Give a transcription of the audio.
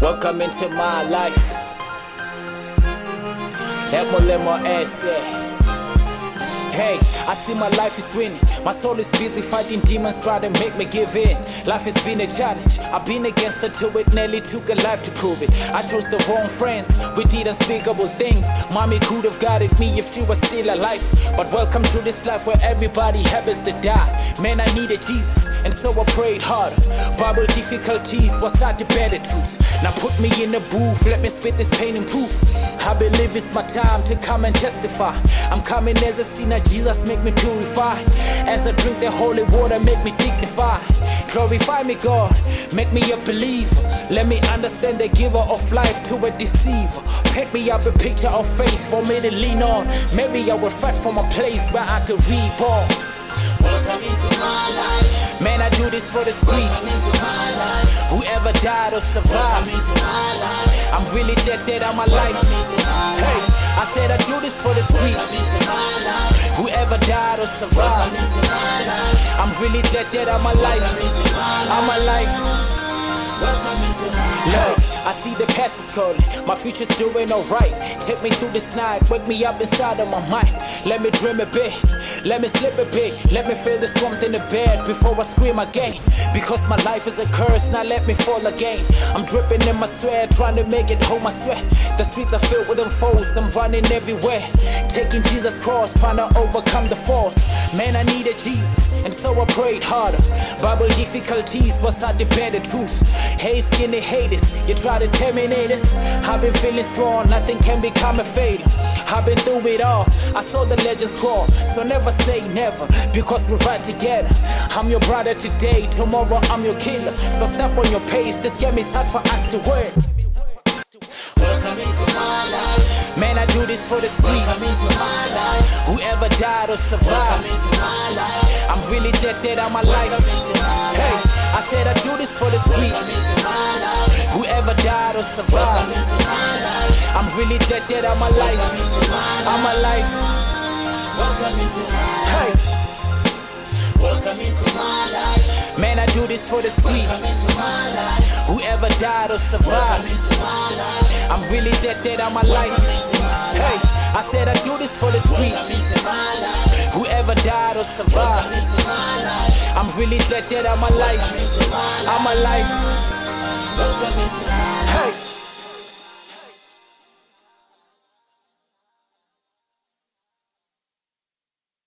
Welcome into my life. Emolemo ese. Hey, I see my life is winning. My soul is busy fighting demons, try to make me give in. Life has been a challenge. I've been against it till it nearly took a life to prove it. I chose the wrong friends. We did unspeakable things. Mommy could have guided me if she was still alive. But welcome to this life where everybody happens to die. Man, I needed Jesus, and so I prayed harder. Bible difficulties was I the better truth. Now put me in a booth, let me spit this pain and proof. I believe it's my time to come and testify. I'm coming as a sinner, Jesus make me purify. As I drink the holy water, make me dignify. Glorify me, God, make me a believer. Let me understand the giver of life to a deceiver. Paint me up a picture of faith for me to lean on. Maybe I will fight from a place where I could reborn. Welcome into my life. This for the streets. Whoever died or survived. I'm really dead, dead on my life. Hey. I said I do this for the streets. Whoever died or survived. I'm really dead, dead on my life. On my life. I see the past is calling. My future's doing alright. Take me through this night. Wake me up inside of my mind. Let me dream a bit. Let me slip a bit. Let me feel the swamp in the bed before I scream again. Because my life is a curse. Now let me fall again. I'm dripping in my sweat. Trying to make it home, I swear. The streets are filled with them foes. I'm running everywhere. Taking Jesus' cross. Trying to overcome the force. Man, I needed Jesus. And so I prayed harder. Bible difficulties was I the better truth. Hey, skinny haters, you try us. I've been feeling strong, nothing can become a failure. I've been through it all, I saw the legends grow. So never say never, because we're right together. I'm your brother today, tomorrow I'm your killer. So step on your pace, this game is hard for us to win. Welcome into my life. Man, I do this for the streets. Welcome into my life. Whoever died or survived. Welcome into my life. I'm really dead, dead on my Welcome life. my Hey, life. I said I do this for the Welcome streets. into my life. Whoever died or survived. I'm really dead, dead on my life. Welcome into my life. Hey, Welcome into my life. man, I do this for the streets. Whoever died or survived. I'm really dead, dead on my life. Welcome into my Hey. I said I do this for the streets. Whoever died or survived. I'm really dead, dead on my Welcome life. Hey.